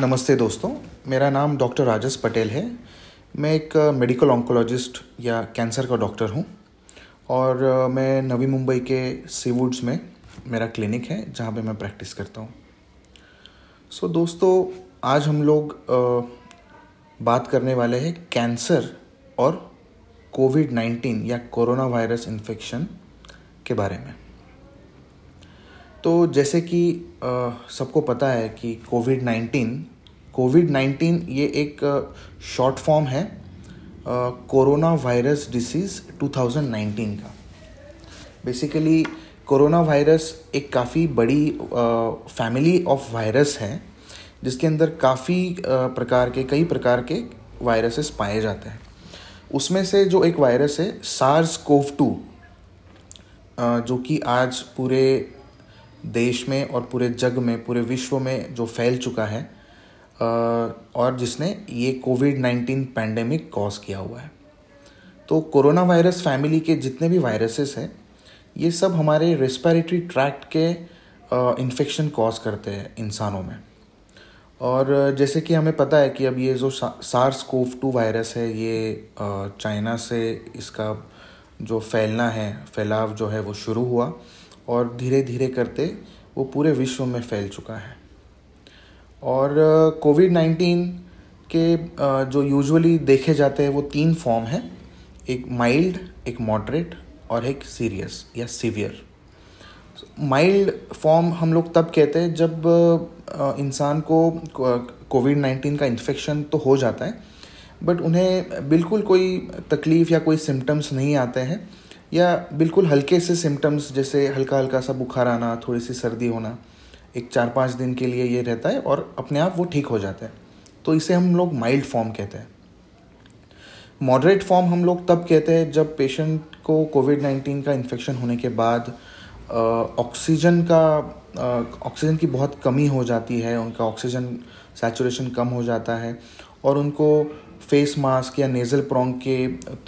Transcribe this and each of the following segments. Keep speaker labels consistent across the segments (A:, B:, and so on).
A: नमस्ते दोस्तों मेरा नाम डॉक्टर राजस पटेल है। मैं एक मेडिकल ऑन्कोलॉजिस्ट या कैंसर का डॉक्टर हूँ और मैं नवी मुंबई के सीवुड्स में मेरा क्लिनिक है जहाँ पे मैं प्रैक्टिस करता हूँ। सो so, दोस्तों आज हम लोग बात करने वाले हैं कैंसर और कोविड नाइन्टीन या कोरोना वायरस इन्फेक्शन के बारे में। तो जैसे कि सबको पता है कि कोविड नाइन्टीन कोविड नाइन्टीन ये एक शॉर्ट फॉर्म है कोरोना वायरस डिसीज़ 2019 का। बेसिकली कोरोना वायरस एक काफ़ी बड़ी फैमिली ऑफ़ वायरस है, जिसके अंदर काफ़ी प्रकार के, कई प्रकार के वायरसेस पाए जाते हैं। उसमें से जो एक वायरस है, सार्स कोव टू जो कि आज पूरे देश में और पूरे जग में, पूरे विश्व में जो फैल चुका है और जिसने ये कोविड नाइन्टीन पैंडेमिक कॉज किया हुआ है। तो कोरोना वायरस फैमिली के जितने भी वायरसेस हैं, ये सब हमारे रेस्पिरेटरी ट्रैक्ट के इन्फेक्शन कॉज करते हैं इंसानों में। और जैसे कि हमें पता है कि अब ये जो सार्स कोव टू वायरस है, ये चाइना से इसका जो फैलना है, फैलाव जो है वो शुरू हुआ। और धीरे धीरे करते वो पूरे विश्व में फैल चुका है। और कोविड नाइन्टीन के जो यूजुअली देखे जाते हैं वो तीन फॉर्म हैं। एक माइल्ड एक मॉडरेट और एक सीरियस या सीवियर माइल्ड फॉर्म हम लोग तब कहते हैं जब इंसान को कोविड नाइन्टीन का इन्फेक्शन तो हो जाता है बट उन्हें बिल्कुल कोई तकलीफ़ या कोई सिम्टम्स नहीं आते हैं। या बिल्कुल हल्के से सिम्टम्स जैसे हल्का हल्का सा बुखार आना थोड़ी सी सर्दी होना, एक चार पाँच दिन के लिए ये रहता है और अपने आप वो ठीक हो जाता है। तो इसे हम लोग माइल्ड फॉर्म कहते हैं। मॉडरेट फॉर्म हम लोग तब कहते हैं जब पेशेंट को कोविड नाइन्टीन का इन्फेक्शन होने के बाद ऑक्सीजन का ऑक्सीजन की बहुत कमी हो जाती है, उनका ऑक्सीजन सैचुरेशन कम हो जाता है और उनको फेस मास्क या नेज़ल प्रोंग के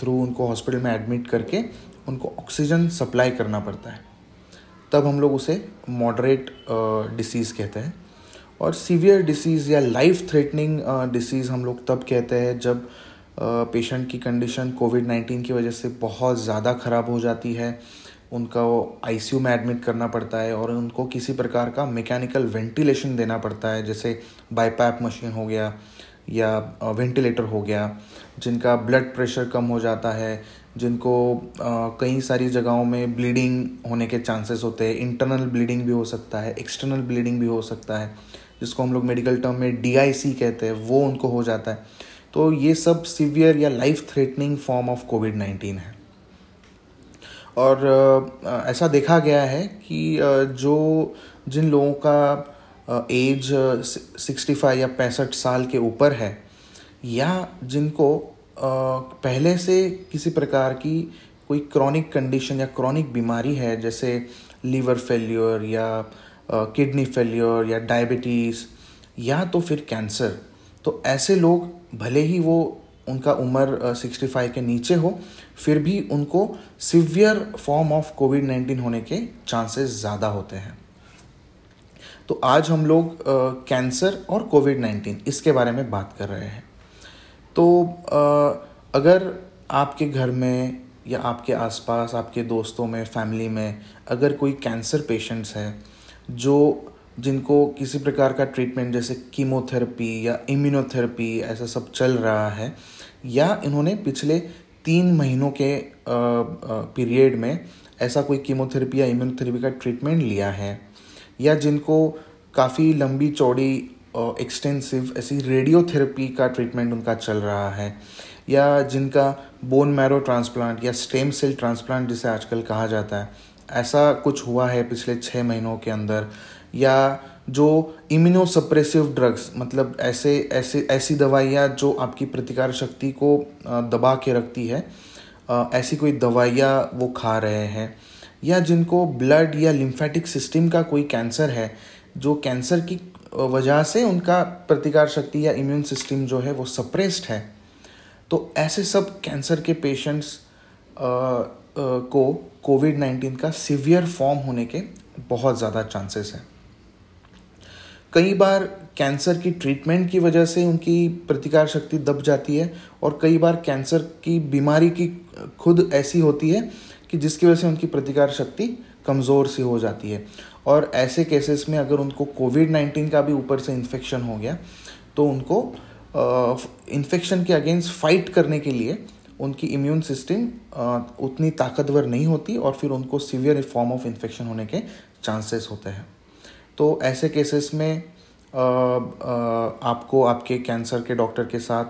A: थ्रू उनको हॉस्पिटल में एडमिट करके उनको ऑक्सीजन सप्लाई करना पड़ता है। तब हम लोग उसे मॉडरेट डिसीज़ कहते हैं। और सीवियर डिसीज़ या लाइफ थ्रेटनिंग डिसीज़ हम लोग तब कहते हैं जब पेशेंट की कंडीशन कोविड नाइन्टीन की वजह से बहुत ज़्यादा ख़राब हो जाती है। उनका आईसीयू में एडमिट करना पड़ता है और उनको किसी प्रकार का मैकेनिकल वेंटिलेशन देना पड़ता है, जैसे बाईपैप मशीन हो गया या वेंटिलेटर हो गया, जिनका ब्लड प्रेशर कम हो जाता है जिनको कई सारी जगहों में ब्लीडिंग होने के चांसेस होते हैं इंटरनल ब्लीडिंग भी हो सकता है एक्सटर्नल ब्लीडिंग भी हो सकता है, जिसको हम लोग मेडिकल टर्म में डीआईसी कहते हैं, वो उनको हो जाता है। तो ये सब सीवियर या life threatening form of COVID nineteen है। और ऐसा देखा गया है कि जो जिन लोगों का एज सिक्सटी फाइव या पैंसठ साल के ऊपर है, या जिनको पहले से किसी प्रकार की कोई क्रॉनिक कंडीशन या क्रॉनिक बीमारी है, जैसे लीवर फेल्योर या किडनी फेल्योर या डायबिटीज़ या तो फिर कैंसर तो ऐसे लोग भले ही वो उनका उम्र सिक्सटी फाइव के नीचे हो, फिर भी उनको severe form of COVID nineteen होने के चांसेस ज़्यादा होते हैं। तो आज हम लोग कैंसर और कोविड नाइन्टीन इसके बारे में बात कर रहे हैं। तो अगर आपके घर में या आपके आसपास, आपके दोस्तों में फैमिली में अगर कोई कैंसर पेशेंट्स हैं, जो, जिनको किसी प्रकार का ट्रीटमेंट जैसे कीमोथेरेपी या इम्यूनोथेरेपी ऐसा सब चल रहा है, या इन्होंने पिछले तीन महीनों के पीरियड में ऐसा कोई कीमोथेरेपी या इम्यूनोथेरेपी का ट्रीटमेंट लिया है, या जिनको काफ़ी लंबी चौड़ी एक्सटेंसिव ऐसी रेडियोथेरेपी का ट्रीटमेंट उनका चल रहा है, या जिनका बोन मैरो ट्रांसप्लांट या स्टेम सेल ट्रांसप्लांट जिसे आजकल कहा जाता है, ऐसा कुछ हुआ है पिछले छः महीनों के अंदर? या जो इम्यूनोसप्रेसिव ड्रग्स मतलब ऐसे ऐसे, ऐसी दवाइयाँ जो आपकी प्रतिकार शक्ति को दबा के रखती है ऐसी कोई दवाइयाँ वो खा रहे हैं? या जिनको ब्लड या लिम्फेटिक सिस्टम का कोई कैंसर है, जो कैंसर की वजह से उनका प्रतिकार शक्ति या इम्यून सिस्टम जो है वो सप्रेस्ड है। तो ऐसे सब कैंसर के पेशेंट्स को कोविड नाइन्टीन का सिवियर फॉर्म होने के बहुत ज़्यादा चांसेस हैं। कई बार कैंसर की ट्रीटमेंट की वजह से उनकी प्रतिकार शक्ति दब जाती है और कई बार कैंसर की बीमारी की खुद ऐसी होती है कि जिसकी वजह से उनकी प्रतिकार शक्ति कमज़ोर सी हो जाती है। और ऐसे केसेस में अगर उनको कोविड नाइन्टीन का भी ऊपर से इन्फेक्शन हो गया तो उनको इन्फेक्शन के अगेंस्ट फाइट करने के लिए उनकी इम्यून सिस्टम उतनी ताकतवर नहीं होती और फिर उनको सीवियर फॉर्म ऑफ़ इन्फेक्शन होने के चांसेस होते हैं। तो ऐसे केसेस में आ, आ, आपको आपके कैंसर के डॉक्टर के साथ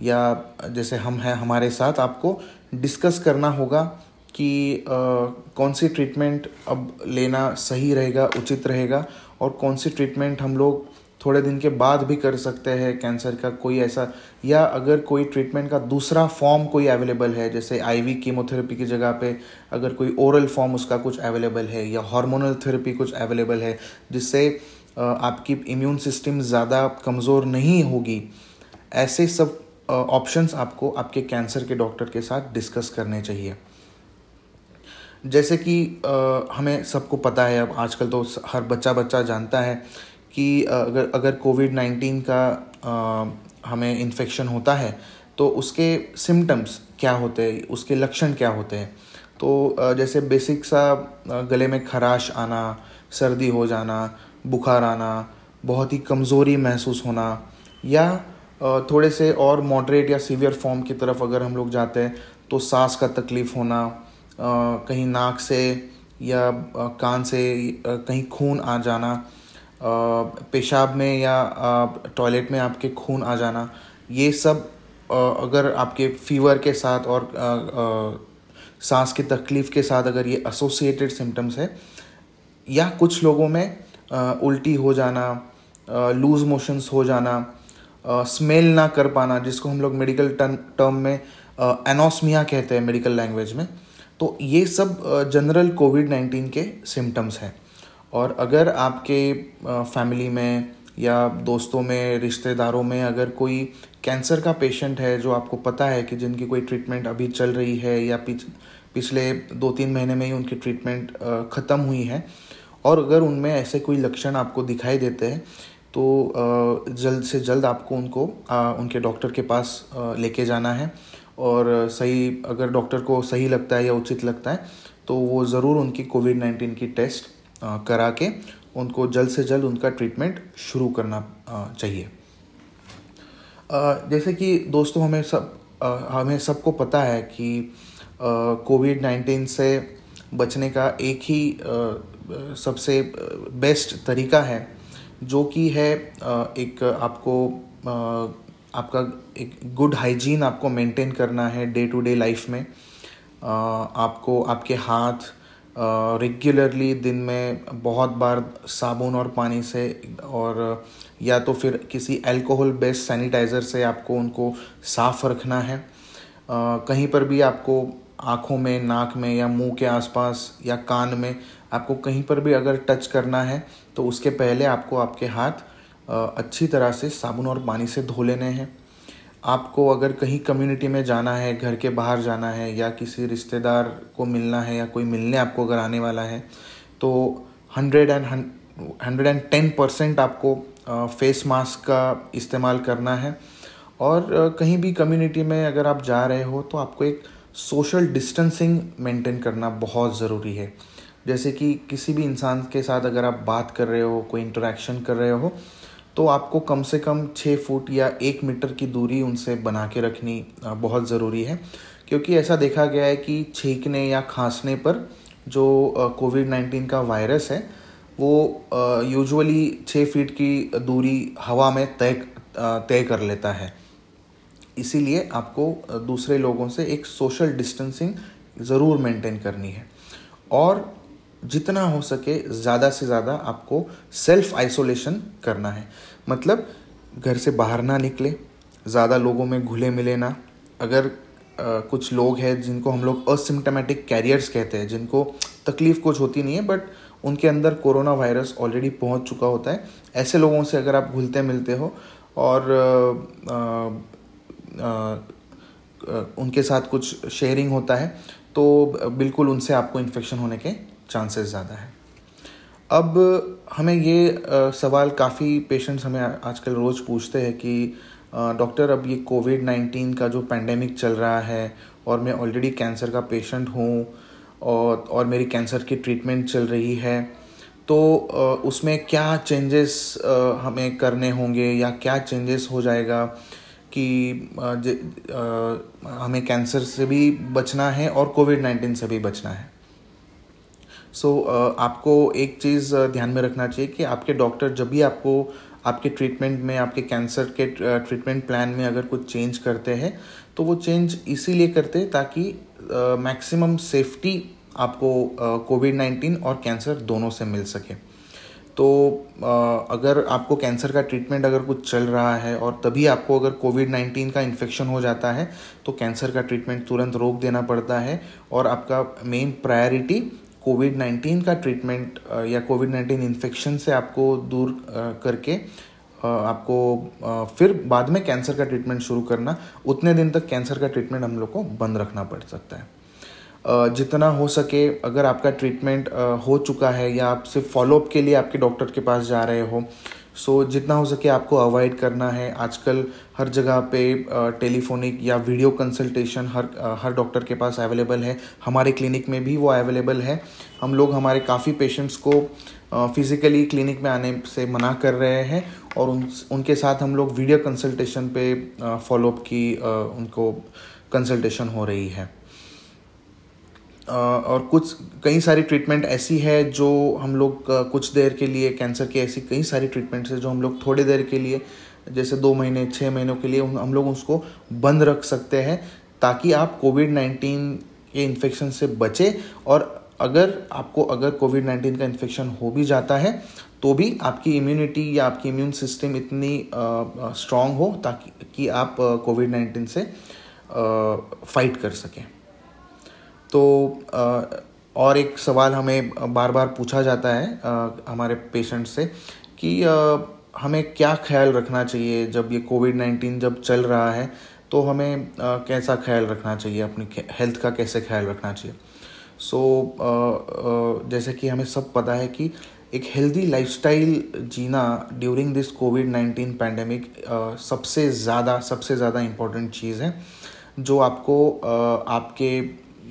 A: या जैसे हम हैं हमारे साथ आपको डिस्कस करना होगा कि कौन सी ट्रीटमेंट अब लेना सही रहेगा, उचित रहेगा, और कौन सी ट्रीटमेंट हम लोग थोड़े दिन के बाद भी कर सकते हैं कैंसर का कोई ऐसा, या अगर कोई ट्रीटमेंट का दूसरा फॉर्म कोई अवेलेबल है, जैसे आईवी कीमोथेरेपी की जगह पे अगर कोई ओरल फॉर्म उसका कुछ अवेलेबल है, या हार्मोनल थेरेपी कुछ अवेलेबल है, जिससे आपकी इम्यून सिस्टम ज़्यादा कमज़ोर नहीं होगी, ऐसे सब ऑप्शंस आपको आपके कैंसर के डॉक्टर के साथ डिस्कस करने चाहिए। जैसे कि हमें सबको पता है, अब आजकल तो हर बच्चा बच्चा जानता है कि अगर अगर कोविड नाइन्टीन का हमें इन्फेक्शन होता है तो उसके सिम्टम्स क्या होते हैं, उसके लक्षण क्या होते हैं? तो जैसे बेसिक सा गले में खराश आना, सर्दी हो जाना, बुखार आना, बहुत ही कमज़ोरी महसूस होना, या थोड़े से और मॉडरेट या सीवियर फॉर्म की तरफ़ अगर हम लोग जाते हैं तो सांस का तकलीफ़ होना कहीं नाक से या कान से कहीं खून आ जाना पेशाब में या टॉयलेट में आपके खून आ जाना, ये सब अगर आपके फीवर के साथ और सांस की तकलीफ़ के साथ अगर ये एसोसिएटेड सिम्टम्स है, या कुछ लोगों में उल्टी हो जाना लूज मोशंस हो जाना स्मेल ना कर पाना, जिसको हम लोग मेडिकल टर्म में एनोस्मिया कहते हैं मेडिकल लैंग्वेज में तो ये सब जनरल कोविड नाइन्टीन के सिम्टम्स हैं। और अगर आपके फैमिली में या दोस्तों में, रिश्तेदारों में अगर कोई कैंसर का पेशेंट है जो आपको पता है कि जिनकी कोई ट्रीटमेंट अभी चल रही है या पिछ, पिछले दो तीन महीने में ही उनकी ट्रीटमेंट ख़त्म हुई है, और अगर उनमें ऐसे कोई लक्षण आपको दिखाई देते हैं तो जल्द से जल्द आपको उनको उनके डॉक्टर के पास लेके जाना है। और सही, अगर डॉक्टर को सही लगता है या उचित लगता है तो वो ज़रूर उनकी कोविड नाइन्टीन की टेस्ट करा के उनको जल्द से जल्द उनका ट्रीटमेंट शुरू करना चाहिए। जैसे कि दोस्तों, हमें सब हमें सबको पता है कि कोविड नाइन्टीन से बचने का एक ही सबसे बेस्ट तरीका है, जो कि है एक आपको आपका एक गुड हाइजीन आपको मेंटेन करना है डे टू डे लाइफ में आपको आपके हाथ रेगुलरली दिन में बहुत बार साबुन और पानी से और या तो फिर किसी अल्कोहल बेस्ड सैनिटाइज़र से आपको उनको साफ़ रखना है। कहीं पर भी आपको आँखों में, नाक में या मुँह के आसपास या कान में आपको कहीं पर भी अगर टच करना है तो उसके पहले आपको आपके हाथ अच्छी तरह से साबुन और पानी से धो लेने हैं। आपको अगर कहीं कम्युनिटी में जाना है, घर के बाहर जाना है या किसी रिश्तेदार को मिलना है या कोई मिलने आपको अगर आने वाला है तो hundred and hundred and ten percent आपको फेस मास्क का इस्तेमाल करना है। और कहीं भी कम्युनिटी में अगर आप जा रहे हो तो आपको एक सोशल डिस्टेंसिंग मेंटेन करना बहुत ज़रूरी है। जैसे कि किसी भी इंसान के साथ अगर आप बात कर रहे हो, कोई इंटरेक्शन कर रहे हो तो आपको कम से कम छः फुट या एक मीटर की दूरी उनसे बना के रखनी बहुत ज़रूरी है। क्योंकि ऐसा देखा गया है कि छींकने या खांसने पर जो कोविड नाइन्टीन का वायरस है, वो यूजुअली छः फीट की दूरी हवा में तय तय कर लेता है। इसीलिए आपको दूसरे लोगों से एक सोशल डिस्टेंसिंग ज़रूर मेंटेन करनी है। और जितना हो सके ज़्यादा से ज़्यादा आपको सेल्फ आइसोलेशन करना है। मतलब घर से बाहर ना निकले ज़्यादा लोगों में घुले मिले ना। अगर आ, कुछ लोग हैं जिनको हम लोग असिम्टमेटिक कैरियर्स कहते हैं जिनको तकलीफ़ कुछ होती नहीं है बट उनके अंदर कोरोना वायरस ऑलरेडी पहुँच चुका होता है। ऐसे लोगों से अगर आप घुलते मिलते हो और आ, आ, उनके साथ कुछ शेयरिंग होता है तो बिल्कुल उनसे आपको इन्फेक्शन होने के चांसेस ज़्यादा है। अब हमें ये सवाल काफ़ी पेशेंट्स हमें आजकल रोज़ पूछते हैं कि डॉक्टर अब ये कोविड नाइन्टीन का जो पैंडमिक चल रहा है और मैं ऑलरेडी कैंसर का पेशेंट हूँ और और मेरी कैंसर की ट्रीटमेंट चल रही है तो उसमें क्या चेंजेस हमें करने होंगे या क्या चेंजेस हो जाएगा कि हमें कैंसर से भी बचना है और कोविड नाइन्टीन से भी बचना है? सो so, आपको एक चीज़ ध्यान में रखना चाहिए कि आपके डॉक्टर जब भी आपको आपके ट्रीटमेंट में आपके कैंसर के ट्रीटमेंट प्लान में अगर कुछ चेंज करते हैं तो वो चेंज इसीलिए करते हैं ताकि मैक्सिमम सेफ्टी आपको कोविड नाइन्टीन और कैंसर दोनों से मिल सके। तो अगर आपको कैंसर का ट्रीटमेंट अगर कुछ चल रहा है और तभी आपको अगर कोविड नाइन्टीन का इन्फेक्शन हो जाता है तो कैंसर का ट्रीटमेंट तुरंत रोक देना पड़ता है और आपका मेन प्रायोरिटी कोविड नाइन्टीन का ट्रीटमेंट या कोविड नाइन्टीन इन्फेक्शन से आपको दूर करके आपको फिर बाद में कैंसर का ट्रीटमेंट शुरू करना, उतने दिन तक कैंसर का ट्रीटमेंट हम लोग को बंद रखना पड़ सकता है। जितना हो सके, अगर आपका ट्रीटमेंट हो चुका है या आप सिर्फ़ फॉलोअप के लिए आपके डॉक्टर के पास जा रहे हो सो so, जितना हो सके आपको अवॉइड करना है। आजकल हर जगह पे टेलीफोनिक या वीडियो कंसल्टेशन हर हर डॉक्टर के पास अवेलेबल है। हमारे क्लिनिक में भी वो अवेलेबल है। हम लोग हमारे काफ़ी पेशेंट्स को फिज़िकली क्लिनिक में आने से मना कर रहे हैं और उन उनके साथ हम लोग वीडियो कंसल्टेशन पे फॉलोअप की उनको कंसल्टेशन हो रही है। और कुछ, कई सारी ट्रीटमेंट ऐसी है जो हम लोग कुछ देर के लिए कैंसर की ऐसी कई सारी ट्रीटमेंट्स है जो हम लोग थोड़ी देर के लिए, जैसे दो महीने छः महीनों के लिए हम लोग उसको बंद रख सकते हैं ताकि आप कोविड नाइन्टीन के इन्फेक्शन से बचे और अगर आपको, अगर कोविड नाइन्टीन का इन्फेक्शन हो भी जाता है तो भी आपकी इम्यूनिटी या आपकी इम्यून सिस्टम इतनी स्ट्रांग हो ताकि, कि आप कोविड नाइन्टीन से फाइट कर सकें। तो और एक सवाल हमें बार बार पूछा जाता है हमारे पेशेंट से कि हमें क्या ख्याल रखना चाहिए जब ये कोविड नाइन्टीन जब चल रहा है तो हमें कैसा ख्याल रखना चाहिए अपनी हेल्थ का कैसे ख्याल रखना चाहिए। सो so, जैसे कि हमें सब पता है कि एक healthy lifestyle Jeena during this COVID nineteen pandemic सबसे ज़्यादा सबसे ज़्यादा इम्पोर्टेंट चीज़ है जो आपको आपके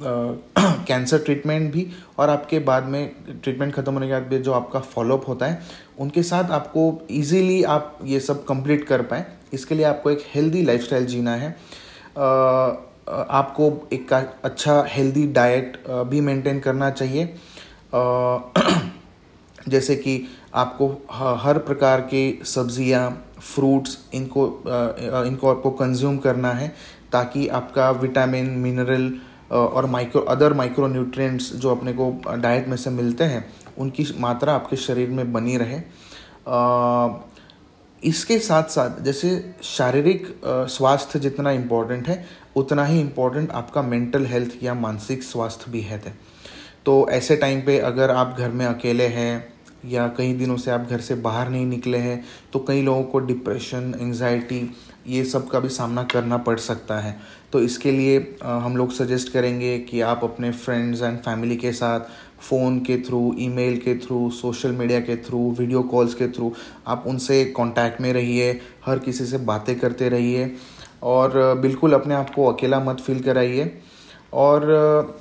A: कैंसर ट्रीटमेंट भी और आपके बाद में ट्रीटमेंट ख़त्म होने के बाद भी जो आपका फॉलोअप होता है, उनके साथ आपको इजीली आप ये सब कंप्लीट कर पाए। इसके लिए आपको एक हेल्दी लाइफस्टाइल जीना है। आपको एक अच्छा हेल्दी डाइट भी मेंटेन करना चाहिए। जैसे कि आपको हर प्रकार के सब्ज़ियाँ फ्रूट्स इनको इनको आपको कंज्यूम करना है ताकि आपका विटामिन मिनरल और माइक्रो अदर माइक्रो न्यूट्रिएंट्स जो अपने को डाइट में से मिलते हैं, उनकी मात्रा आपके शरीर में बनी रहे। इसके साथ साथ जैसे शारीरिक स्वास्थ्य जितना इम्पोर्टेंट है, उतना ही इम्पोर्टेंट आपका मेंटल हेल्थ या मानसिक स्वास्थ्य भी है। तो ऐसे टाइम पे अगर आप घर में अकेले हैं, या कई दिनों से आप घर से बाहर नहीं निकले हैं तो कई लोगों को डिप्रेशन एंजाइटी ये सब का भी सामना करना पड़ सकता है। तो इसके लिए हम लोग सजेस्ट करेंगे कि आप अपने फ्रेंड्स एंड फैमिली के साथ फ़ोन के थ्रू ईमेल के थ्रू सोशल मीडिया के थ्रू वीडियो कॉल्स के थ्रू आप उनसे कांटेक्ट में रहिए, हर किसी से बातें करते रहिए और बिल्कुल अपने आप को अकेला मत फील कराइए। और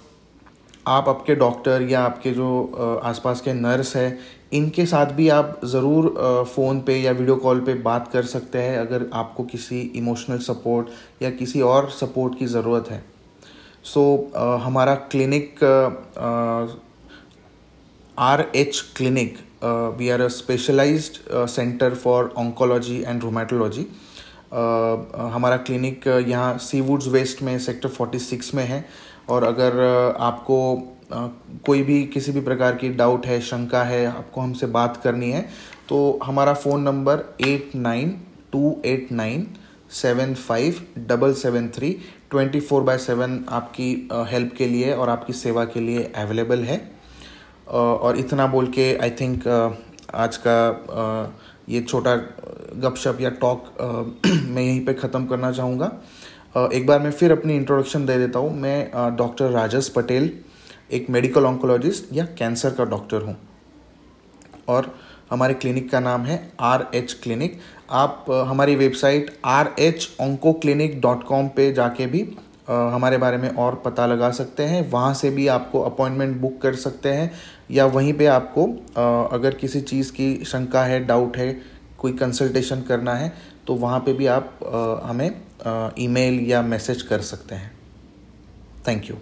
A: आप आपके डॉक्टर या आपके जो आसपास के नर्स है इनके साथ भी आप ज़रूर फ़ोन पे या वीडियो कॉल पे बात कर सकते हैं अगर आपको किसी इमोशनल सपोर्ट या किसी और सपोर्ट की ज़रूरत है। सो so, हमारा clinic R H clinic we are a specialised centre for oncology and rheumatology हमारा क्लिनिक यहाँ सी वुड्स वेस्ट में सेक्टर 46 में है और अगर आपको कोई भी किसी भी प्रकार की डाउट है, शंका है, आपको हमसे बात करनी है तो हमारा phone number eight nine two eight nine seven five double seven three twenty four by seven आपकी हेल्प के लिए और आपकी सेवा के लिए अवेलेबल है। और इतना बोल के आई थिंक आज का ये छोटा गपशप या टॉक मैं यहीं पे ख़त्म करना चाहूँगा। एक बार मैं फिर अपनी इंट्रोडक्शन दे देता हूँ। मैं डॉक्टर राजस पटेल एक मेडिकल ऑन्कोलॉजिस्ट या कैंसर का डॉक्टर हूँ। और हमारे क्लिनिक का नाम है आर एच क्लिनिक आप हमारी website R H onco clinic dot com पर जाके भी हमारे बारे में और पता लगा सकते हैं। वहाँ से भी आपको अपॉइंटमेंट बुक कर सकते हैं। या वहीं पे आपको अगर किसी चीज़ की शंका है डाउट है, कोई कंसल्टेशन करना है तो वहाँ पे भी आप हमें ईमेल या मैसेज कर सकते हैं। Thank you